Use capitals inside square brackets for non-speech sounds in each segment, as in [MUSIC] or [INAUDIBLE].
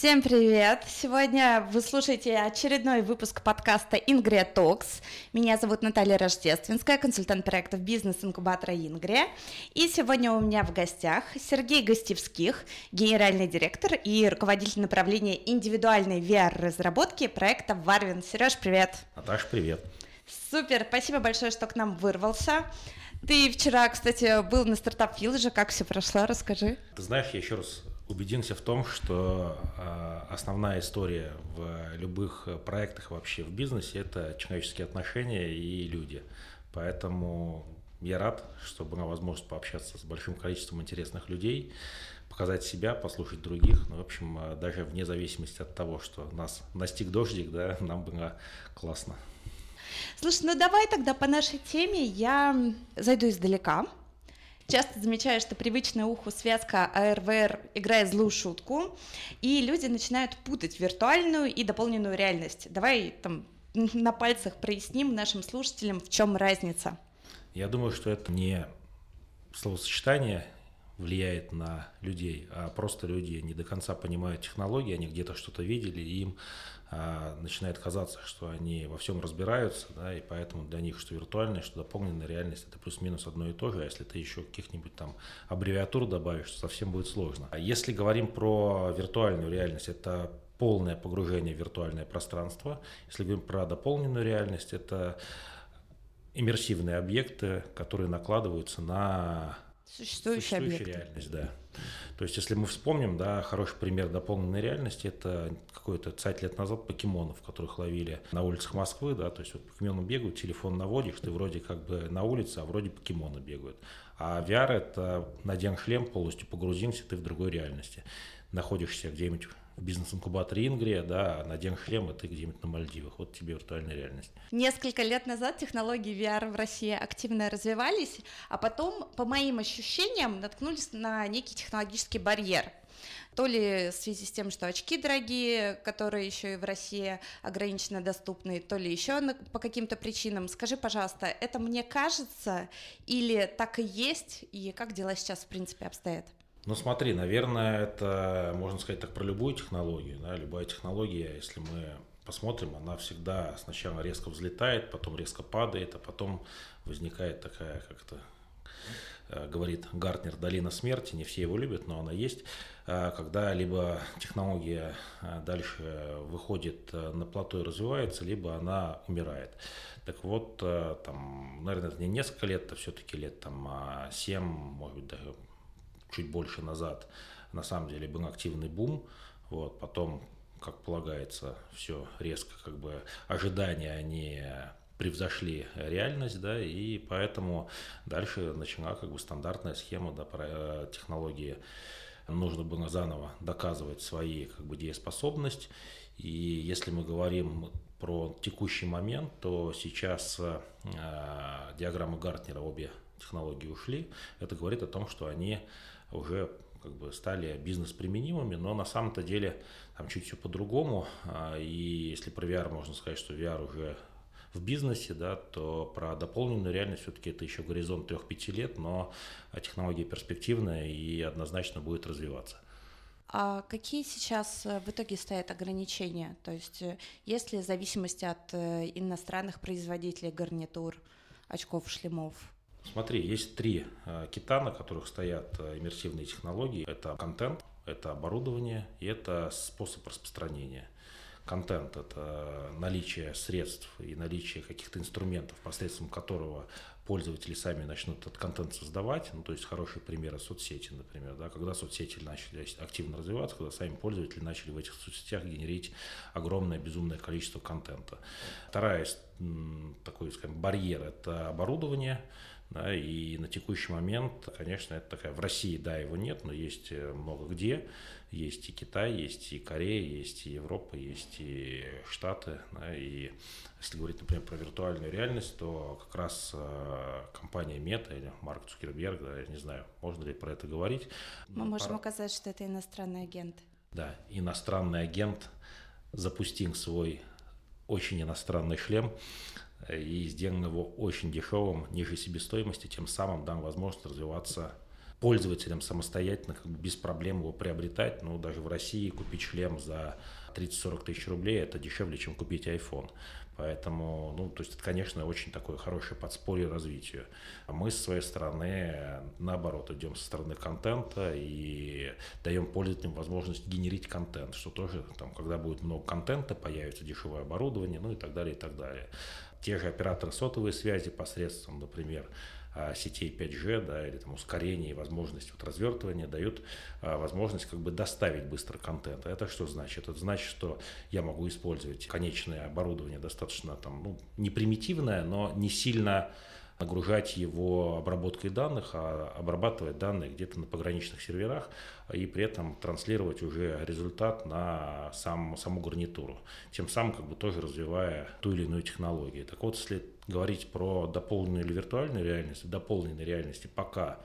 Всем привет! Сегодня вы слушаете очередной выпуск подкаста Ингрия Токс. Меня зовут Наталья Рождественская, консультант проектов бизнес-инкубатора Ингрия. И сегодня у меня в гостях Сергей Гостевских, генеральный директор и руководитель направления индивидуальной VR-разработки проекта Варвин. Сереж, привет! Наташ, привет! Супер, спасибо большое, что к нам вырвался. Ты вчера, кстати, был на стартап Виллаже, как все прошло, расскажи. Ты знаешь, я еще раз убедился в том, что э, основная история в любых проектах вообще в бизнесе – это человеческие отношения и люди. Поэтому я рад, что была возможность пообщаться с большим количеством интересных людей, показать себя, послушать других. Ну, в общем, э, даже вне зависимости от того, что нас настиг дождик, да, [LAUGHS] нам было классно. Слушай, ну давай тогда по нашей теме я зайду издалека. Часто замечаю, что привычная уху связка АРВР играет злую шутку, и люди начинают путать виртуальную и дополненную реальность. Давай там [LAUGHS] на пальцах проясним нашим слушателям, в чем разница. Я думаю, что это не словосочетание влияет на людей, а просто люди не до конца понимают технологии, они где-то что-то видели, и им а, начинает казаться, что они во всем разбираются, да, и поэтому для них что виртуальная, что дополненная реальность это плюс-минус одно и то же, а если ты еще каких-нибудь там аббревиатур добавишь, то совсем будет сложно. А если говорим про виртуальную реальность, это полное погружение в виртуальное пространство. Если говорим про дополненную реальность, это иммерсивные объекты, которые накладываются на Существующая, Существующая реальность, да. То есть, если мы вспомним, да, хороший пример дополненной реальности, это какой-то цать лет назад покемонов, которых ловили на улицах Москвы, да, то есть вот покемоны бегают, телефон наводишь, ты вроде как бы на улице, а вроде покемоны бегают. А VR это надень шлем, полностью погрузимся, ты в другой реальности. Находишься где-нибудь бизнес-инкубаторе Ингрия, да, надень шлем, и ты где-нибудь на Мальдивах. Вот тебе виртуальная реальность. Несколько лет назад технологии VR в России активно развивались, а потом, по моим ощущениям, наткнулись на некий технологический барьер. То ли в связи с тем, что очки дорогие, которые еще и в России ограниченно доступны, то ли еще по каким-то причинам. Скажи, пожалуйста, это мне кажется или так и есть, и как дела сейчас в принципе обстоят? Ну смотри, наверное, это можно сказать так про любую технологию. Да? Любая технология, если мы посмотрим, она всегда сначала резко взлетает, потом резко падает, а потом возникает такая как-то э, говорит Гартнер, долина смерти, не все его любят, но она есть, э, когда либо технология э, дальше выходит на плато и развивается, либо она умирает. Так вот, там, наверное, это не несколько лет, это все-таки лет там 7, может быть, даже чуть больше назад на самом деле был активный бум, вот, потом, как полагается, все резко, как бы ожидания, они превзошли реальность, да, и поэтому дальше начала как бы стандартная схема, да, про э, технологии. Нужно было заново доказывать свои как бы дееспособность, и если мы говорим про текущий момент, то сейчас э, диаграммы Гартнера обе технологии ушли. Это говорит о том, что они уже как бы стали бизнес-применимыми, но на самом-то деле там чуть все по-другому. А, и если про VR можно сказать, что VR уже в бизнесе, да, то про дополненную реальность все-таки это еще горизонт 3-5 лет, но технология перспективная и однозначно будет развиваться. А какие сейчас э, в итоге стоят ограничения? То есть э, есть ли зависимость от э, иностранных производителей гарнитур, очков, шлемов? Смотри, есть три э, кита, на которых стоят э, иммерсивные технологии. Это контент, это оборудование и это способ распространения. Контент – это наличие средств и наличие каких-то инструментов, посредством которого пользователи сами начнут этот контент создавать. Ну, то есть хорошие примеры соцсети, например, да, когда соцсети начали активно развиваться, когда сами пользователи начали в этих соцсетях генерить огромное, безумное количество контента. Вторая такой, скажем, барьер – это оборудование – да, и на текущий момент, конечно, это такая, в России, да, его нет, но есть э, много где. Есть и Китай, есть и Корея, есть и Европа, есть и Штаты. Да, и если говорить, например, про виртуальную реальность, то как раз э, компания Мета или Марк Цукерберг, да, я не знаю, можно ли про это говорить. Мы можем пора... указать, что это иностранный агент. Да, иностранный агент запустил свой очень иностранный шлем, и сделан его очень дешевым, ниже себестоимости, тем самым дам возможность развиваться пользователям самостоятельно как бы без проблем его приобретать. Ну, даже в России купить шлем за 30-40 тысяч рублей – это дешевле, чем купить iPhone. Поэтому, ну, то есть это, конечно, очень такое хорошее подспорье развитию. А мы, с своей стороны, наоборот, идем со стороны контента и даем пользователям возможность генерить контент, что тоже, там, когда будет много контента, появится дешевое оборудование, ну и так далее, и так далее. Те же операторы сотовой связи посредством, например, а, сетей 5G, да, или там ускорение и возможность вот развертывания дают а, возможность как бы доставить быстро контент. Это что значит? Это значит, что я могу использовать конечное оборудование достаточно там, ну, не примитивное, но не сильно нагружать его обработкой данных, а обрабатывать данные где-то на пограничных серверах и при этом транслировать уже результат на сам, саму гарнитуру, тем самым как бы тоже развивая ту или иную технологию. Так вот, если говорить про дополненную или виртуальную реальность, дополненной реальности пока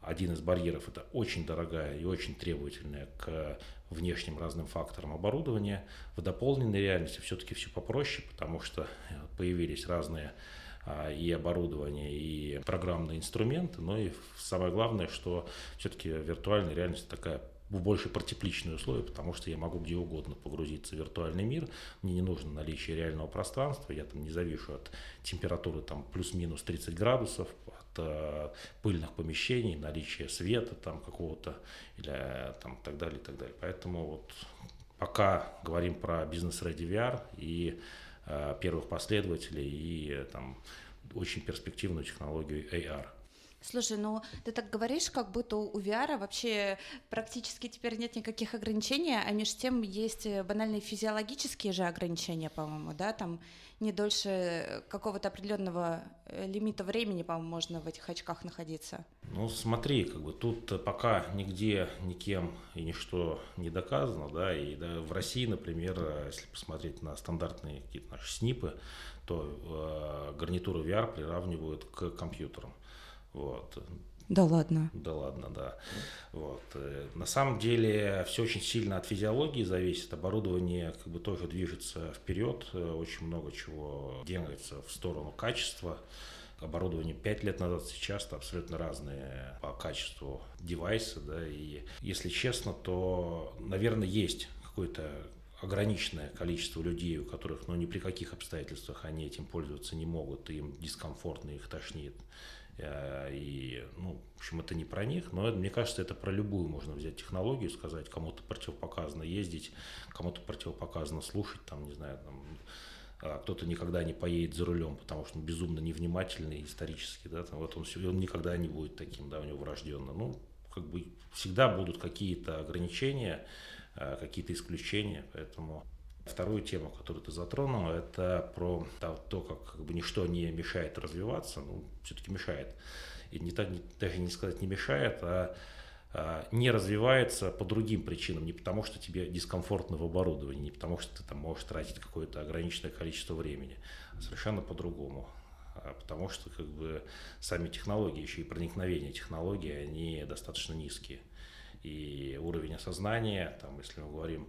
один из барьеров – это очень дорогая и очень требовательная к внешним разным факторам оборудования. В дополненной реальности все-таки все попроще, потому что появились разные и оборудование, и программные инструменты, но и самое главное, что все-таки виртуальная реальность такая в больше про тепличные условия, потому что я могу где угодно погрузиться в виртуальный мир, мне не нужно наличие реального пространства, я там не завишу от температуры там плюс-минус 30 градусов, от э, пыльных помещений, наличия света там какого-то или э, там так далее, и так далее. Поэтому вот пока говорим про бизнес-ready VR и первых последователей и э, там очень перспективную технологию AR. Слушай, ну ты так говоришь, как будто у VR вообще практически теперь нет никаких ограничений, а между тем есть э, банальные физиологические же ограничения, по-моему, да, там не дольше какого-то определенного э, лимита времени, по-моему, можно в этих очках находиться. Ну, смотри, как бы тут пока нигде никем и ничто не доказано, да, и да, в России, например, если посмотреть на стандартные какие-то наши снипы, то э, гарнитуру VR приравнивают к компьютерам. Вот. Да ладно. Да ладно, да. Вот. Э, на самом деле все очень сильно от физиологии зависит. Оборудование как бы тоже движется вперед. Э, очень много чего делается в сторону качества. Оборудование 5 лет назад сейчас абсолютно разные по качеству девайсы. Да, и если честно, то, наверное, есть какое-то ограниченное количество людей, у которых ну, ни при каких обстоятельствах они этим пользоваться не могут, им дискомфортно, их тошнит. Э, и, ну, в общем, это не про них, но мне кажется, это про любую можно взять технологию, сказать, кому-то противопоказано ездить, кому-то противопоказано слушать, там, не знаю, там, а кто-то никогда не поедет за рулем, потому что он безумно невнимательный исторически, да, там, вот он, он никогда не будет таким, да, у него врожденно. Ну, как бы всегда будут какие-то ограничения, э, какие-то исключения, поэтому Вторую тему, которую ты затронул, это про то, как, как бы ничто не мешает развиваться, ну, все-таки мешает. И не так, не, даже не сказать не мешает, а, а не развивается по другим причинам, не потому что тебе дискомфортно в оборудовании, не потому что ты там можешь тратить какое-то ограниченное количество времени, а совершенно по-другому. А потому что как бы сами технологии, еще и проникновение технологий, они достаточно низкие. И уровень осознания, там, если мы говорим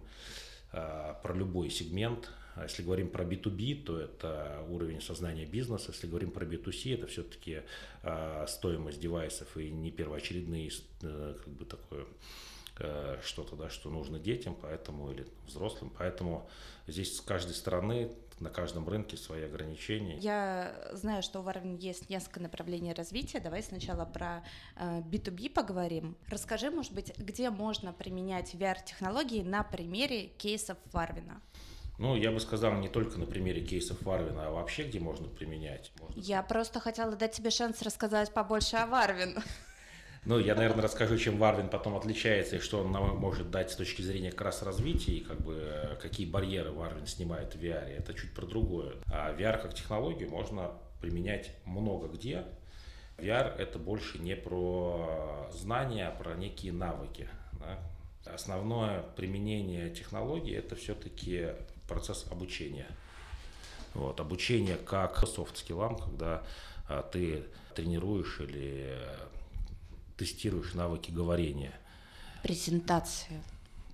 про любой сегмент. А если говорим про B2B, то это уровень сознания бизнеса. Если говорим про B2C, это все-таки э, стоимость девайсов и не первоочередные э, как бы такое что-то, да, что нужно детям, поэтому или взрослым. Поэтому здесь с каждой стороны на каждом рынке свои ограничения. Я знаю, что у Варвин есть несколько направлений развития. Давай сначала про э, B2B поговорим. Расскажи, может быть, где можно применять VR-технологии на примере кейсов Варвина? Ну, я бы сказал, не только на примере кейсов Варвина, а вообще где можно применять. Можно... Я просто хотела дать тебе шанс рассказать побольше о Варвин. Ну, я, наверное, расскажу, чем Варвин потом отличается и что он нам может дать с точки зрения как раз развития и как бы э, какие барьеры Варвин снимает в VR. Это чуть про другое. А VR как технологию можно применять много где. VR это больше не про знания, а про некие навыки. Да? Основное применение технологии это все-таки процесс обучения. Вот, обучение как софт-скиллам, когда а, ты тренируешь или тестируешь навыки говорения. Презентация.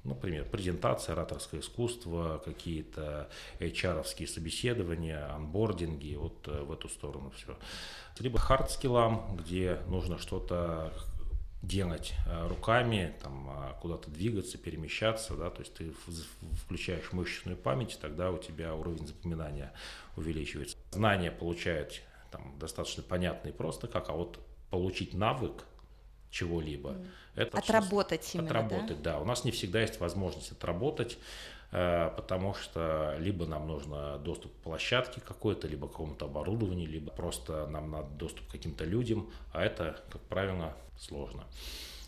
Например, презентация, ораторское искусство, какие-то HR-овские собеседования, анбординги, вот э, в эту сторону все. Либо хард-скиллам, где нужно что-то делать руками, там, куда-то двигаться, перемещаться, да, то есть ты включаешь мышечную память, тогда у тебя уровень запоминания увеличивается. Знания получают там, достаточно понятно и просто как, а вот получить навык чего-либо. Mm. Это отработать именно, Отработать, да? да. У нас не всегда есть возможность отработать, э, потому что либо нам нужно доступ к площадке какой-то, либо к какому-то оборудованию, либо просто нам надо доступ к каким-то людям, а это, как правило, сложно.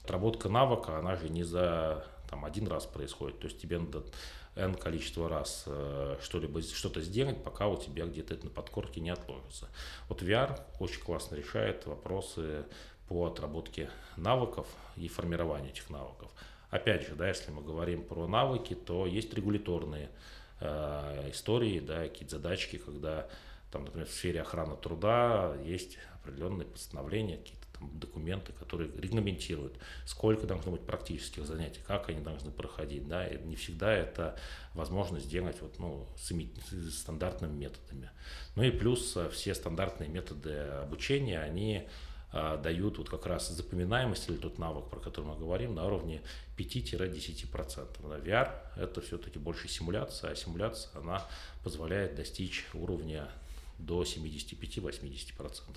Отработка навыка, она же не за там, один раз происходит, то есть тебе надо n количество раз э, что-либо, что-то сделать, пока у тебя где-то это на подкорке не отложится. Вот VR очень классно решает вопросы по отработке навыков и формированию этих навыков. Опять же, да, если мы говорим про навыки, то есть регуляторные э, истории, да, какие-то задачки, когда там, например, в сфере охраны труда есть определенные постановления, какие-то там, документы, которые регламентируют, сколько должно быть практических занятий, как они должны проходить. Да, и не всегда это возможно сделать вот, ну, с стандартными методами. Ну и плюс э, все стандартные методы обучения, они дают вот как раз запоминаемость или тот навык, про который мы говорим, на уровне 5-10%. Да, VR – это все-таки больше симуляция, а симуляция она позволяет достичь уровня до 75-80%.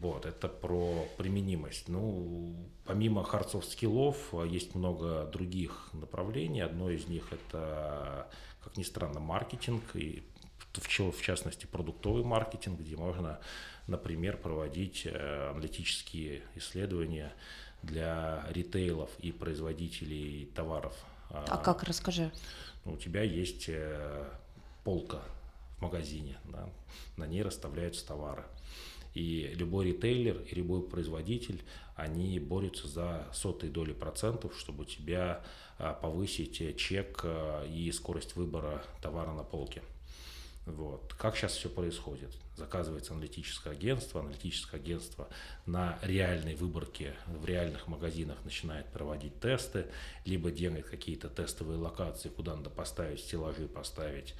Вот, это про применимость. Ну, помимо хардсов скиллов, а, есть много других направлений. Одно из них это, как ни странно, маркетинг, и в частности продуктовый маркетинг, где можно, например, проводить э, аналитические исследования для ритейлов и производителей товаров. А, а как, расскажи. Ну, у тебя есть э, полка в магазине, да, на ней расставляются товары. И любой ритейлер и любой производитель, они борются за сотые доли процентов, чтобы у тебя а, повысить чек а, и скорость выбора товара на полке. Вот. Как сейчас все происходит? Заказывается аналитическое агентство, аналитическое агентство на реальной выборке в реальных магазинах начинает проводить тесты, либо делает какие-то тестовые локации, куда надо поставить стеллажи, поставить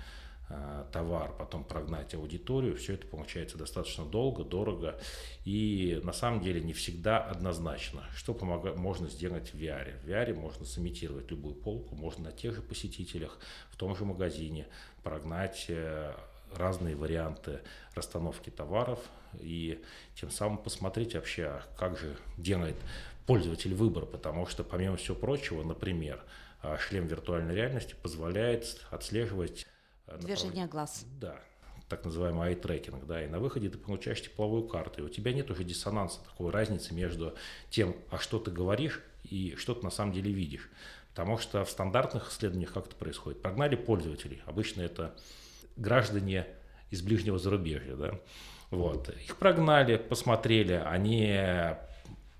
товар, потом прогнать аудиторию, все это получается достаточно долго, дорого и на самом деле не всегда однозначно. Что помога- можно сделать в VR? В VR можно сымитировать любую полку, можно на тех же посетителях, в том же магазине прогнать э, разные варианты расстановки товаров и тем самым посмотреть вообще, а как же делает пользователь выбор, потому что помимо всего прочего, например, э, шлем виртуальной реальности позволяет отслеживать Э, Движение глаз. Да, так называемый eye-трекинг, да, и на выходе ты получаешь тепловую карту, и у тебя нет уже диссонанса, такой разницы между тем, а что ты говоришь и что ты на самом деле видишь. Потому что в стандартных исследованиях как это происходит? Прогнали пользователей, обычно это граждане из ближнего зарубежья, да, вот, их прогнали, посмотрели, они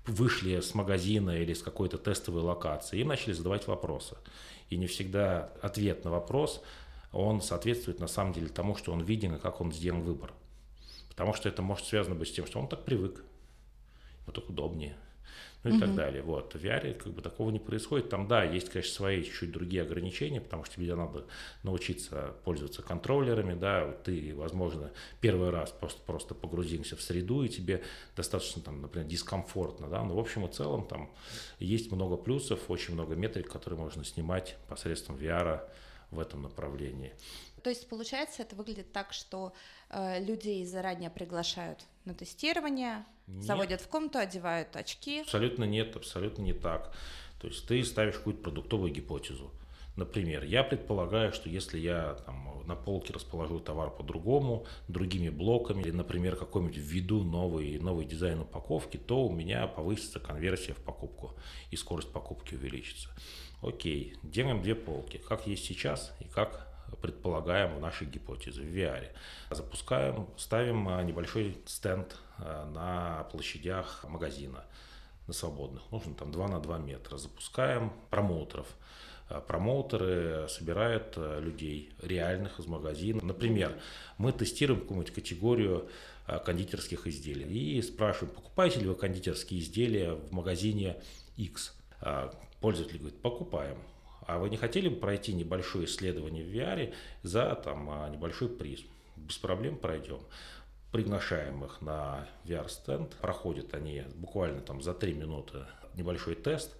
вышли с магазина или с какой-то тестовой локации, им начали задавать вопросы. И не всегда ответ на вопрос он соответствует на самом деле тому, что он виден и как он сделан выбор. Потому что это может связано быть с тем, что он так привык, ему так удобнее, ну и угу. так далее. Вот. В VR как бы такого не происходит. Там, да, есть, конечно, свои чуть-чуть другие ограничения, потому что тебе надо научиться пользоваться контроллерами, да, ты, возможно, первый раз просто, просто погрузился в среду, и тебе достаточно, там, например, дискомфортно, да, но в общем и целом там есть много плюсов, очень много метрик, которые можно снимать посредством VR, в этом направлении. То есть, получается, это выглядит так, что э, людей заранее приглашают на тестирование, нет. заводят в комнату, одевают очки. Абсолютно нет, абсолютно не так. То есть ты ставишь какую-то продуктовую гипотезу. Например, я предполагаю, что если я там, на полке расположу товар по-другому, другими блоками, или, например, какой-нибудь введу новый, новый дизайн упаковки, то у меня повысится конверсия в покупку и скорость покупки увеличится. Окей, делаем две полки, как есть сейчас и как предполагаем в нашей гипотезе в VR. Запускаем, ставим а, небольшой стенд а, на площадях магазина, на свободных, нужно там 2 на 2 метра. Запускаем промоутеров. А, промоутеры собирают людей реальных из магазина. Например, мы тестируем какую-нибудь категорию кондитерских изделий и спрашиваем, покупаете ли вы кондитерские изделия в магазине X Пользователь говорит, покупаем. А вы не хотели бы пройти небольшое исследование в VR за там, а, небольшой приз? Без проблем пройдем. приглашаем их на VR-стенд, проходят они буквально там за три минуты небольшой тест,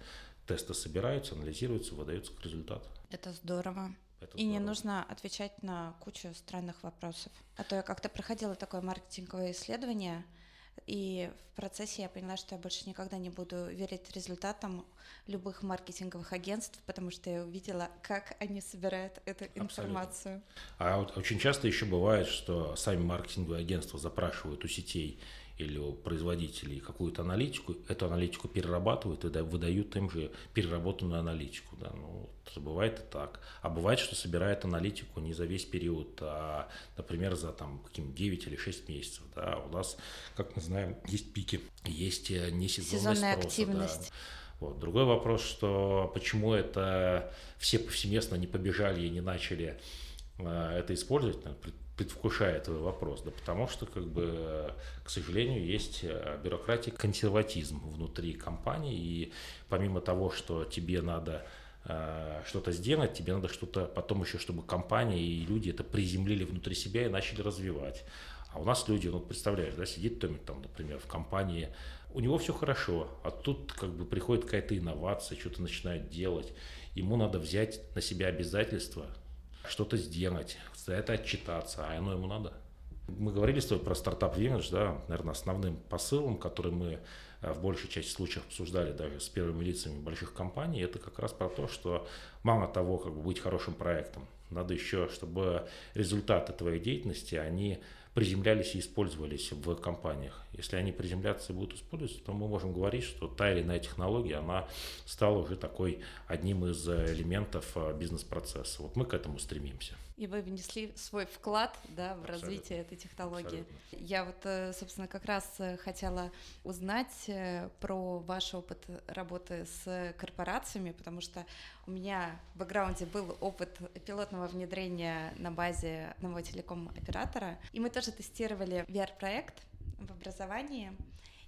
тесты собираются, анализируются, выдаются к результату. Это здорово. Это и здорово. не нужно отвечать на кучу странных вопросов. А то я как-то проходила такое маркетинговое исследование, и в процессе я поняла, что я больше никогда не буду верить результатам любых маркетинговых агентств, потому что я увидела, как они собирают эту Абсолютно. информацию. А вот очень часто еще бывает, что сами маркетинговые агентства запрашивают у сетей или у производителей какую-то аналитику, эту аналитику перерабатывают и выдают им же переработанную аналитику. Да. Ну, бывает и так. А бывает, что собирает аналитику не за весь период, а, например, за там, каким 9 или 6 месяцев. Да. У нас, как мы знаем, есть пики, есть э, несезонная Сезонная спроса, активность. Да. Вот. Другой вопрос, что почему это все повсеместно не побежали и не начали э, это использовать, предвкушая твой вопрос, да потому что, как бы, к сожалению, есть э, бюрократия, консерватизм внутри компании, и помимо того, что тебе надо э, что-то сделать, тебе надо что-то потом еще, чтобы компания и люди это приземлили внутри себя и начали развивать. А у нас люди, ну, представляешь, да, сидит Томик там, например, в компании, у него все хорошо, а тут как бы приходит какая-то инновация, что-то начинает делать, ему надо взять на себя обязательства, что-то сделать, за это отчитаться, а оно ему надо. Мы говорили с тобой про стартап Village, да, наверное, основным посылом, который мы э, в большей части случаев обсуждали даже с первыми лицами больших компаний, это как раз про то, что мало того, как бы быть хорошим проектом, надо еще, чтобы результаты твоей деятельности, они приземлялись и использовались в компаниях. Если они приземляться и будут использоваться, то мы можем говорить, что та или иная технология, она стала уже такой одним из элементов э, бизнес-процесса. Вот мы к этому стремимся. И вы внесли свой вклад да, в Абсолютно. развитие этой технологии. Абсолютно. Я вот, э, собственно, как раз э, хотела узнать про ваш опыт работы с корпорациями, потому что у меня в бэкграунде был опыт пилотного внедрения на базе одного телеком-оператора, и мы тоже тестировали VR-проект в образовании,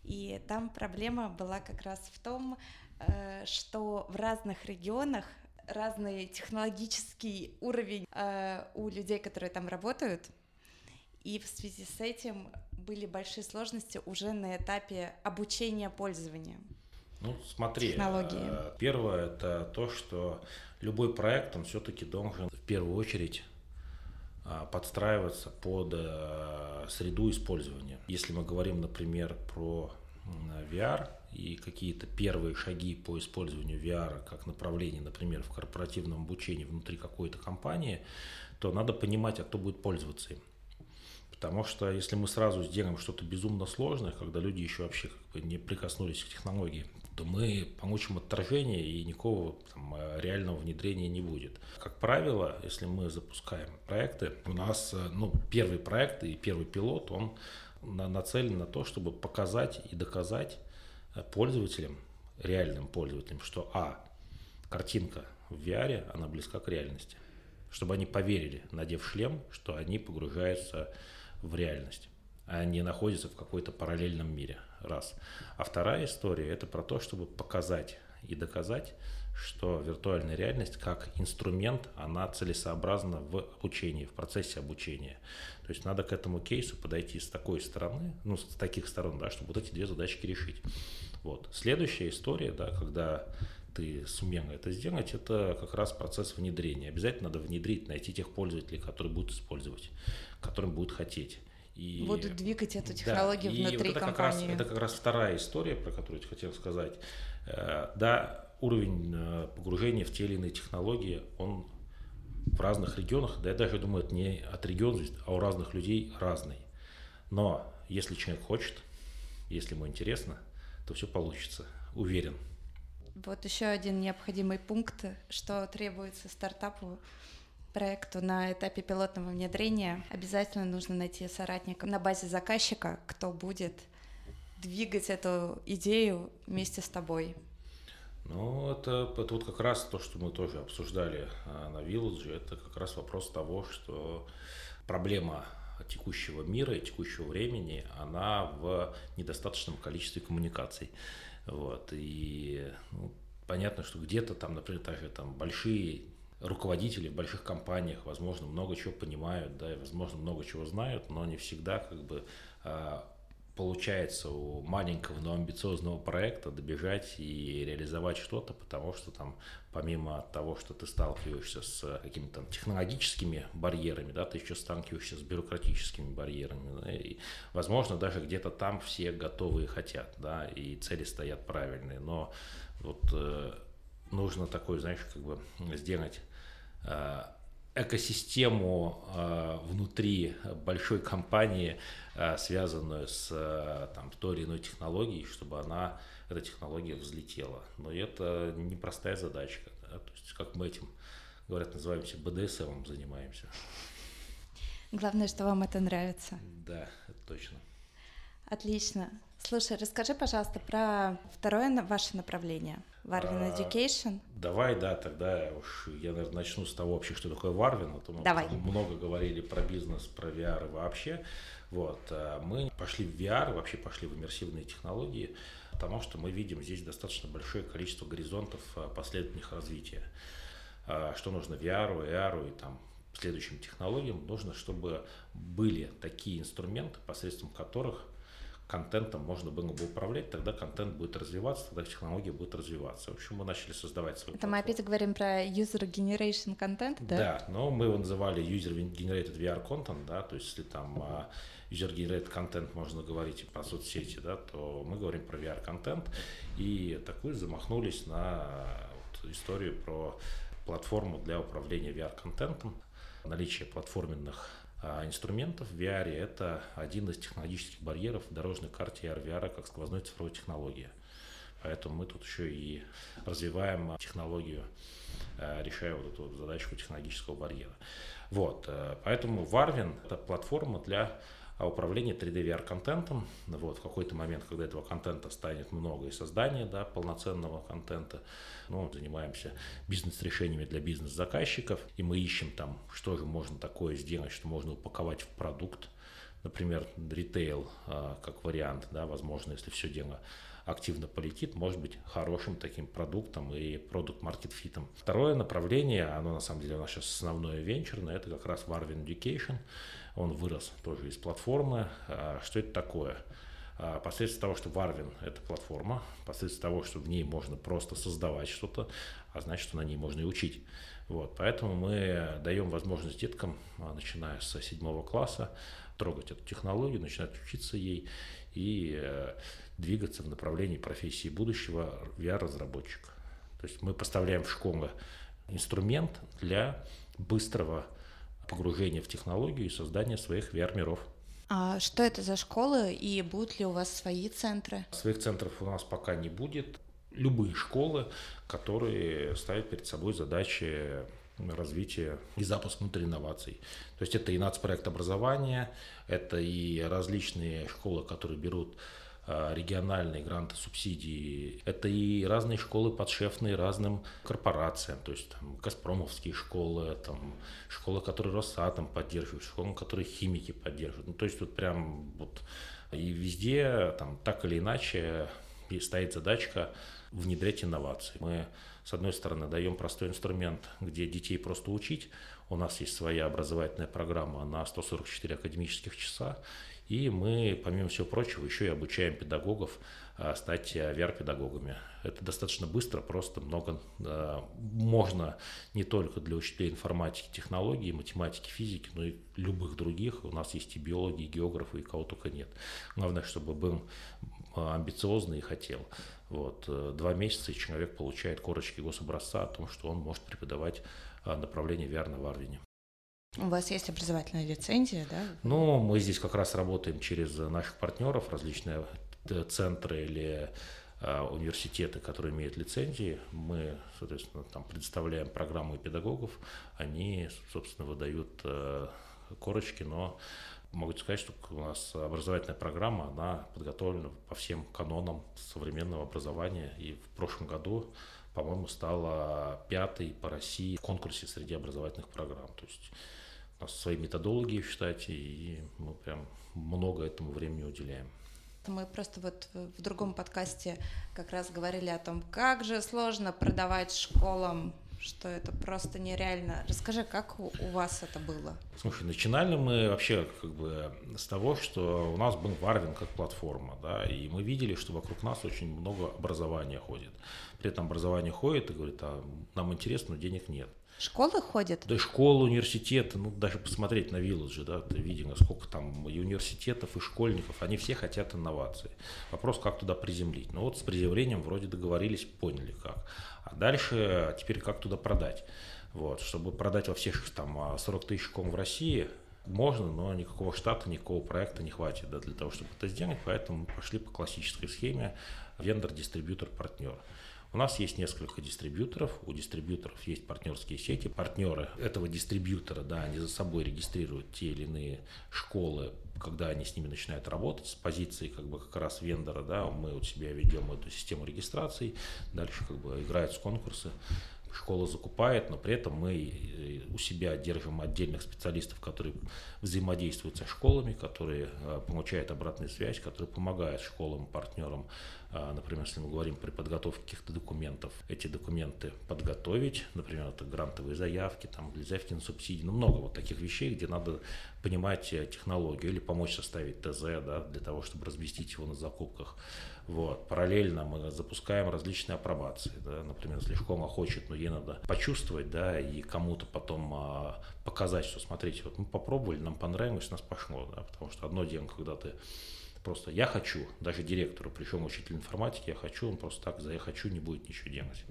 и там проблема была как раз в том, э, что в разных регионах разный технологический уровень э, у людей, которые там работают, и в связи с этим были большие сложности уже на этапе обучения пользования. Ну, смотри, технологии. Э, первое это то, что любой проект, он все-таки должен в первую очередь а, подстраиваться под э, среду использования. Если мы говорим, например, про VR и какие-то первые шаги по использованию VR как направление, например, в корпоративном обучении внутри какой-то компании, то надо понимать, а кто будет пользоваться им. Потому что если мы сразу сделаем что-то безумно сложное, когда люди еще вообще как бы не прикоснулись к технологии, то мы получим отторжение и никакого там, реального внедрения не будет. Как правило, если мы запускаем проекты, у нас ну, первый проект и первый пилот, он нацелен на то, чтобы показать и доказать пользователям, реальным пользователям, что а, картинка в VR, она близка к реальности. Чтобы они поверили, надев шлем, что они погружаются в реальность, а не находятся в какой-то параллельном мире – раз. А вторая история – это про то, чтобы показать и доказать, что виртуальная реальность как инструмент, она целесообразна в обучении, в процессе обучения. То есть надо к этому кейсу подойти с такой стороны, ну, с таких сторон, да, чтобы вот эти две задачки решить. Вот. Следующая история, да, когда ты сумел это сделать, это как раз процесс внедрения. Обязательно надо внедрить, найти тех пользователей, которые будут использовать, которым будут хотеть. И, будут двигать эту технологию да, внутри и вот это компании. Как раз, это как раз вторая история, про которую я хотел сказать. Э, да, уровень э, погружения в те или иные технологии, он в разных регионах, да я даже думаю, это не от региона, а у разных людей разный. Но если человек хочет, если ему интересно, то все получится, уверен. Вот еще один необходимый пункт, что требуется стартапу проекту на этапе пилотного внедрения обязательно нужно найти соратника на базе заказчика, кто будет двигать эту идею вместе с тобой. Ну, это, это вот как раз то, что мы тоже обсуждали а, на Village, это как раз вопрос того, что проблема текущего мира и текущего времени, она в недостаточном количестве коммуникаций. Вот. И ну, понятно, что где-то там, например, также там большие руководители в больших компаниях, возможно, много чего понимают, да, и, возможно, много чего знают, но не всегда как бы а, получается у маленького, но амбициозного проекта добежать и реализовать что-то, потому что там помимо того, что ты сталкиваешься с какими-то технологическими барьерами, да, ты еще сталкиваешься с бюрократическими барьерами, да, и, возможно, даже где-то там все готовы и хотят, да, и цели стоят правильные, но вот э, нужно такой, знаешь, как бы сделать э, экосистему э, внутри большой компании, э, связанную с э, там, той или иной технологией, чтобы она, эта технология взлетела. Но это непростая задачка. Да? То есть, как мы этим, говорят, называемся БДСМом занимаемся. Главное, что вам это нравится. Да, это точно. Отлично. Слушай, расскажи, пожалуйста, про второе ваше направление – Варвин а, Education. Давай, да, тогда уж я, наверное, начну с того вообще, что такое Варвин. А то мы Давай. много говорили про бизнес, про VR и вообще. Вот, а мы пошли в VR, вообще пошли в иммерсивные технологии, потому что мы видим здесь достаточно большое количество горизонтов а, последовательных развития. Что нужно VR, AR и там следующим технологиям? Нужно, чтобы были такие инструменты, посредством которых контентом можно было бы управлять, тогда контент будет развиваться, тогда технология будет развиваться. В общем, мы начали создавать свой. Это платформу. мы опять говорим про user generation content, да? Да, но мы его называли user generated VR content, да, то есть если там а, user generated content можно говорить и про соцсети, да, то мы говорим про VR контент и такую замахнулись на вот, историю про платформу для управления VR контентом, наличие платформенных инструментов в VR – это один из технологических барьеров в дорожной карте AR-VR как сквозной цифровой технологии. Поэтому мы тут еще и развиваем технологию, э, решая вот эту задачку технологического барьера. Вот, э, поэтому Warwin – это платформа для а управление 3D VR контентом. Вот, в какой-то момент, когда этого контента станет много и создание да, полноценного контента, ну, занимаемся бизнес-решениями для бизнес-заказчиков, и мы ищем там, что же можно такое сделать, что можно упаковать в продукт, например, ритейл а, как вариант, да, возможно, если все дело активно полетит, может быть хорошим таким продуктом и продукт-маркет-фитом. Второе направление, оно на самом деле у нас сейчас основное венчурное, это как раз Warvin Education. Он вырос тоже из платформы. А, что это такое? А, посредством того, что Warvin – это платформа, посредством того, что в ней можно просто создавать что-то, а значит, что на ней можно и учить. Вот, поэтому мы даем возможность деткам, а, начиная с седьмого класса, трогать эту технологию, начинать учиться ей и э, двигаться в направлении профессии будущего VR-разработчика. То есть мы поставляем в школы инструмент для быстрого погружения в технологию и создания своих VR-миров. А что это за школы и будут ли у вас свои центры? Своих центров у нас пока не будет. Любые школы, которые ставят перед собой задачи развития и запуск внутренних инноваций. То есть это и нацпроект образования, это и различные школы, которые берут региональные гранты, субсидии. Это и разные школы подшефные разным корпорациям, то есть там Газпромовские школы, там школы, которые Росатом поддерживают, школы, которые химики поддерживают. Ну, то есть вот прям вот и везде там так или иначе стоит задачка внедрять инновации. Мы, с одной стороны, даем простой инструмент, где детей просто учить. У нас есть своя образовательная программа на 144 академических часа, и мы, помимо всего прочего, еще и обучаем педагогов а, стать VR-педагогами. Это достаточно быстро, просто много а, можно не только для учителей информатики, технологии, математики, физики, но и любых других. У нас есть и биологи, и географы, и кого только нет. Главное, чтобы был а, амбициозный и хотел. Вот. Э, два месяца и человек получает корочки гособразца о том, что он может преподавать направление VR на Варвине. У вас есть образовательная лицензия, да? Ну, мы здесь как раз работаем через наших партнеров, различные э, центры или э, университеты, которые имеют лицензии. Мы, соответственно, там предоставляем программу педагогов, они, собственно, выдают э, корочки, но могу сказать, что у нас образовательная программа, она подготовлена по всем канонам современного образования. И в прошлом году, по-моему, стала пятой по России в конкурсе среди образовательных программ. То есть у нас свои методологии в штате, и мы прям много этому времени уделяем. Мы просто вот в другом подкасте как раз говорили о том, как же сложно продавать школам что это просто нереально. Расскажи, как у, у вас это было? Слушай, начинали мы вообще как бы с того, что у нас был Варвин как платформа, да, и мы видели, что вокруг нас очень много образования ходит. При этом образование ходит и говорит, а нам интересно, но денег нет. Школы ходят? Да школы, университеты, ну даже посмотреть на Village, да, ты видимо, сколько там и университетов, и школьников, они все хотят инноваций. Вопрос, как туда приземлить. Ну вот с приземлением вроде договорились, поняли как. А дальше теперь как туда продать. Вот, чтобы продать во всех там 40 тысяч ком в России, можно, но никакого штата, никакого проекта не хватит да, для того, чтобы это сделать, поэтому пошли по классической схеме вендор, дистрибьютор, партнер. У нас есть несколько дистрибьюторов, у дистрибьюторов есть партнерские сети. Партнеры этого дистрибьютора, да, они за собой регистрируют те или иные школы, когда они с ними начинают работать с позиции как бы как раз вендора, да, мы у себя ведем эту систему регистрации, дальше как бы играют с конкурсы, школа закупает, но при этом мы у себя держим отдельных специалистов, которые взаимодействуют со школами, которые э, получают обратную связь, которые помогают школам, партнерам например, если мы говорим при подготовке каких-то документов, эти документы подготовить, например, это грантовые заявки, там, или заявки на субсидии, ну, много вот таких вещей, где надо понимать э, технологию или помочь составить ТЗ, да, для того, чтобы разместить его на закупках. Вот. Параллельно мы запускаем различные апробации. Да. Например, если школа хочет, но ей надо почувствовать, да, и кому-то потом а, показать, что смотрите, вот мы попробовали, нам понравилось, нас пошло, да, потому что одно дело, когда ты Просто я хочу, даже директору, причем учитель информатики, я хочу, он просто так за я хочу не будет ничего делать.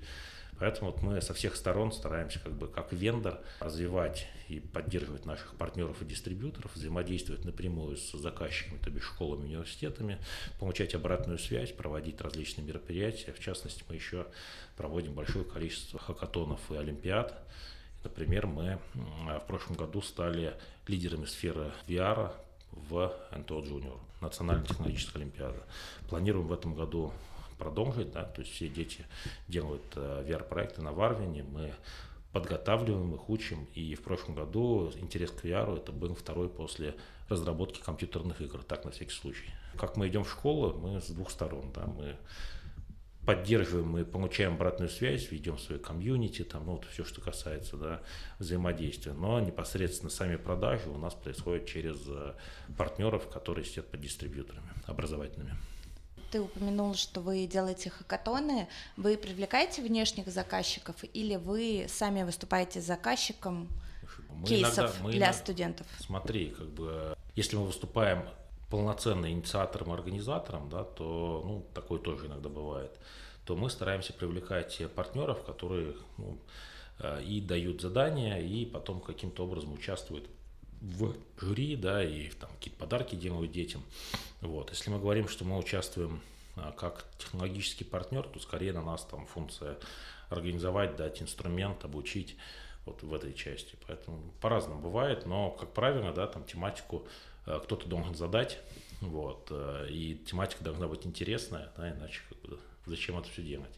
Поэтому вот мы со всех сторон стараемся как бы как вендор развивать и поддерживать наших партнеров и дистрибьюторов, взаимодействовать напрямую с заказчиками, то бишь школами, университетами, получать обратную связь, проводить различные мероприятия. В частности, мы еще проводим большое количество хакатонов и олимпиад. Например, мы в прошлом году стали лидерами сферы VR в НТО Junior, Национальная технологическая олимпиада. Планируем в этом году продолжить, да, то есть все дети делают э, VR-проекты на Варвине, мы подготавливаем их, учим, и в прошлом году интерес к VR это был второй после разработки компьютерных игр, так на всякий случай. Как мы идем в школу, мы с двух сторон, да, мы поддерживаем, мы получаем обратную связь, ведем свою комьюнити, там, ну, вот все, что касается да, взаимодействия. Но непосредственно сами продажи у нас происходят через э, партнеров, которые сидят под дистрибьюторами образовательными. Ты упомянул, что вы делаете хакатоны. Вы привлекаете внешних заказчиков или вы сами выступаете заказчиком мы кейсов иногда, мы для иногда, студентов? Смотри, как бы, если мы выступаем полноценным инициатором, организатором, да, то ну, такое тоже иногда бывает, то мы стараемся привлекать партнеров, которые ну, э, и дают задания, и потом каким-то образом участвуют в жюри, да, и там какие-то подарки делают детям. Вот. Если мы говорим, что мы участвуем а, как технологический партнер, то скорее на нас там функция организовать, дать инструмент, обучить вот в этой части. Поэтому по-разному бывает, но, как правило, да, там тематику Э, кто-то должен задать, вот, э, и тематика должна быть интересная, да, иначе как бы, зачем это все делать.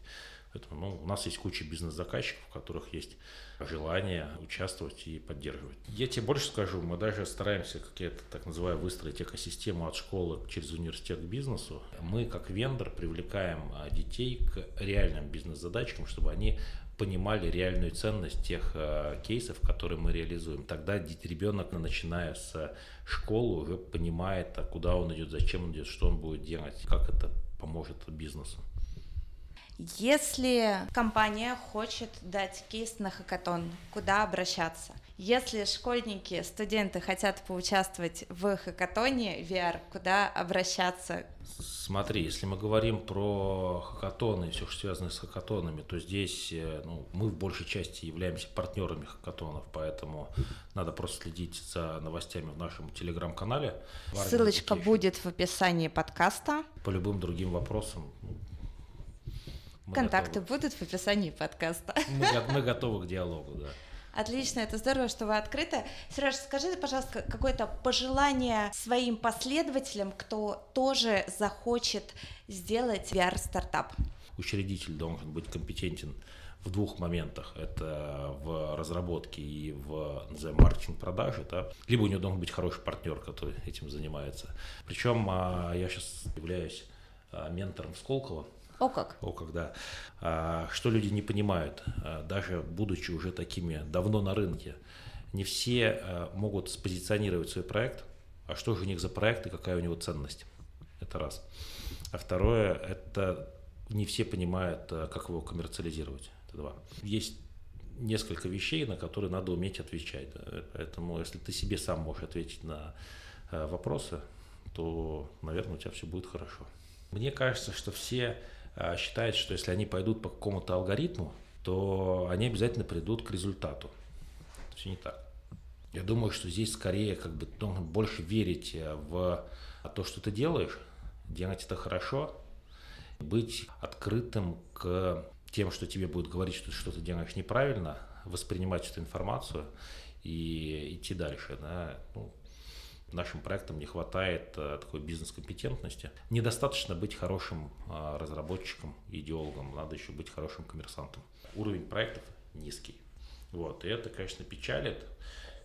Поэтому ну, у нас есть куча бизнес-заказчиков, у которых есть желание участвовать и поддерживать. Я тебе больше скажу, мы даже стараемся, как я это так называю, выстроить экосистему от школы через университет к бизнесу. Мы, как вендор, привлекаем а, детей к реальным бизнес-задачам, чтобы они понимали реальную ценность тех э, кейсов, которые мы реализуем. Тогда ребенок, начиная с школы, уже понимает, а куда он идет, зачем он идет, что он будет делать, как это поможет бизнесу. Если компания хочет дать кейс на хакатон, куда обращаться? Если школьники, студенты хотят поучаствовать в хакатоне VR, куда обращаться? Смотри, если мы говорим про хакатоны и все, что связано с хакатонами, то здесь э, ну, мы в большей части являемся партнерами хакатонов, поэтому надо просто следить за новостями в нашем телеграм-канале. Ссылочка будет в описании подкаста. По любым другим вопросам ну, мы Контакты готовы. будут в описании подкаста. Мы, мы готовы к диалогу, да. Отлично, это здорово, что вы открыты. Сереж, скажи, пожалуйста, какое-то пожелание своим последователям, кто тоже захочет сделать VR-стартап? Учредитель должен быть компетентен в двух моментах. Это в разработке и в маркетинг продажи. Да? Либо у него должен быть хороший партнер, который этим занимается. Причем а, я сейчас являюсь а, ментором Сколково, О как? О как, да. А, что люди не понимают, а, даже будучи уже такими давно на рынке, не все а, могут спозиционировать свой проект, а что же у них за проект и какая у него ценность. Это раз. А второе, это не все понимают, а, как его коммерциализировать. Это два. Есть несколько вещей, на которые надо уметь отвечать. Поэтому, если ты себе сам можешь ответить на вопросы, то, наверное, у тебя все будет хорошо. Мне кажется, что все а, считают, что если они пойдут по какому-то алгоритму, то они обязательно придут к результату. Все не так. Я думаю, что здесь скорее как бы нужно больше верить э, в то, что ты делаешь, делать это хорошо, быть открытым к тем, что тебе будет говорить, что ты что-то делаешь неправильно, воспринимать эту информацию и идти дальше. Да? Ну, нашим проектам не хватает а, такой бизнес-компетентности. Недостаточно быть хорошим а, разработчиком, идеологом, надо еще быть хорошим коммерсантом. Уровень проектов низкий. Вот, и это, конечно, печалит.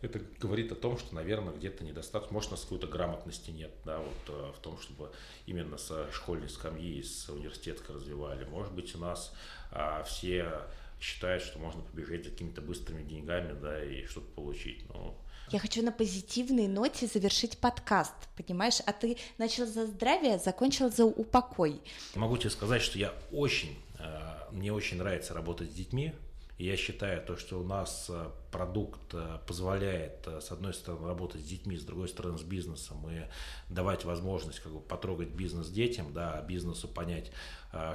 Это говорит о том, что, наверное, где-то недостаточно, может, у нас какой-то грамотности нет, да, вот а, в том, чтобы именно со школьной скамьи, с университетской развивали. Может быть, у нас а, все считают, что можно побежать какими-то быстрыми деньгами, да, и что-то получить. Но я хочу на позитивной ноте завершить подкаст, понимаешь? А ты начал за здравие, закончил за упокой. Могу тебе сказать, что я очень, э, мне очень нравится работать с детьми. Я считаю то, что у нас э, продукт э, позволяет, с одной стороны, работать с детьми, с другой стороны, с бизнесом и давать возможность как бы потрогать бизнес детям, да, а бизнесу понять,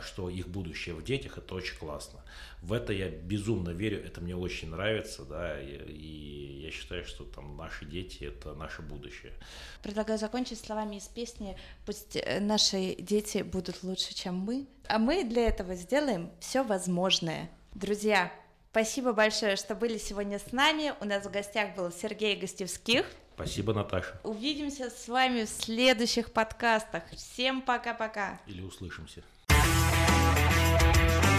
что их будущее в детях, это очень классно. В это я безумно верю, это мне очень нравится, да, и, я считаю, что там наши дети это наше будущее. Предлагаю закончить словами из песни «Пусть э, наши дети будут лучше, чем мы, а мы для этого сделаем все возможное». Друзья, спасибо большое, что были сегодня с нами. У нас в гостях был Сергей Гостевских. Спасибо, Наташа. Увидимся с вами в следующих подкастах. Всем пока-пока. Или услышимся. Thank you.